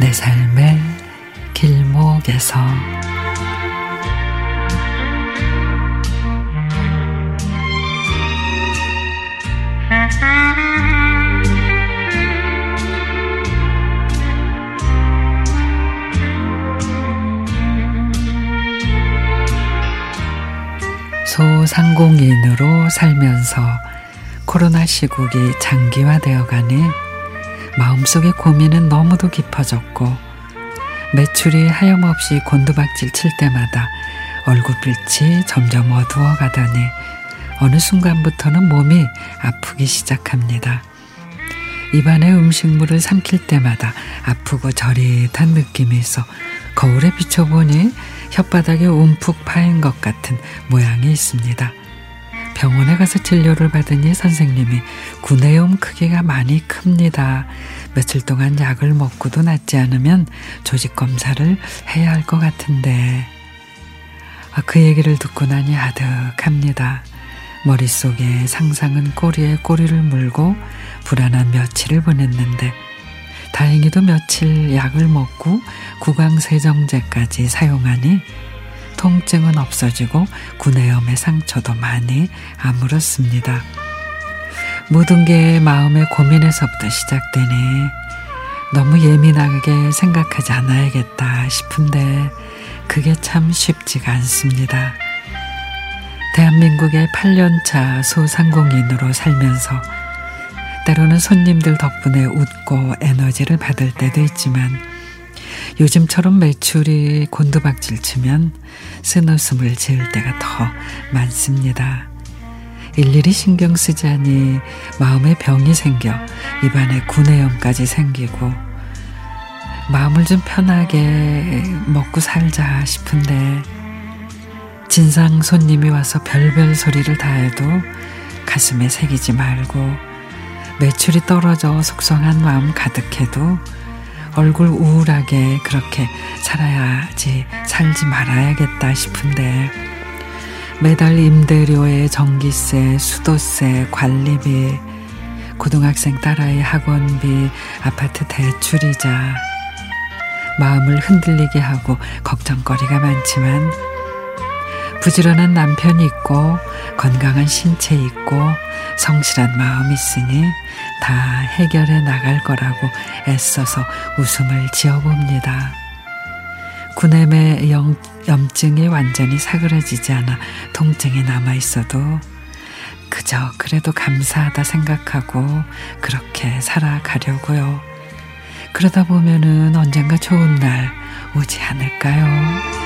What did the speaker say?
내 삶의 길목에서. 소상공인으로 살면서 코로나 시국이 장기화되어 가는 마음속의 고민은 너무도 깊어졌고 매출이 하염없이 곤두박질 칠 때마다 얼굴빛이 점점 어두워 가더니 어느 순간부터는 몸이 아프기 시작합니다. 입안에 음식물을 삼킬 때마다 아프고 저릿한 느낌이 있어 거울에 비춰보니 혓바닥에 움푹 파인 것 같은 모양이 있습니다. 병원에 가서 진료를 받으니 선생님이 구내염 크기가 많이 큽니다. 며칠 동안 약을 먹고도 낫지 않으면 조직 검사를 해야 할 것 같은데. 아, 그 얘기를 듣고 나니 아득합니다. 머릿속에 상상은 꼬리에 꼬리를 물고 불안한 며칠을 보냈는데 다행히도 며칠 약을 먹고 구강세정제까지 사용하니 통증은 없어지고 구내염의 상처도 많이 아물었습니다. 모든 게 마음의 고민에서부터 시작되니 너무 예민하게 생각하지 않아야겠다 싶은데 그게 참 쉽지가 않습니다. 대한민국의 8년차 소상공인으로 살면서 때로는 손님들 덕분에 웃고 에너지를 받을 때도 있지만 요즘처럼 매출이 곤두박질 치면 쓴웃음을 지을 때가 더 많습니다. 일일이 신경 쓰지 않니 마음에 병이 생겨 입안에 구내염까지 생기고 마음을 좀 편하게 먹고 살자 싶은데 진상 손님이 와서 별별 소리를 다 해도 가슴에 새기지 말고 매출이 떨어져 속상한 마음 가득해도 얼굴 우울하게 그렇게 살아야지 살지 말아야겠다 싶은데 매달 임대료에 전기세, 수도세, 관리비, 고등학생 딸아이 학원비, 아파트 대출이자 마음을 흔들리게 하고 걱정거리가 많지만 부지런한 남편이 있고 건강한 신체 있고 성실한 마음 있으니 다 해결해 나갈 거라고 애써서 웃음을 지어봅니다. 영, 염증이 완전히 사그러지지 않아 통증이 남아 있어도 그저 그래도 감사하다 생각하고 그렇게 살아가려고요. 그러다 보면은 언젠가 좋은 날 오지 않을까요?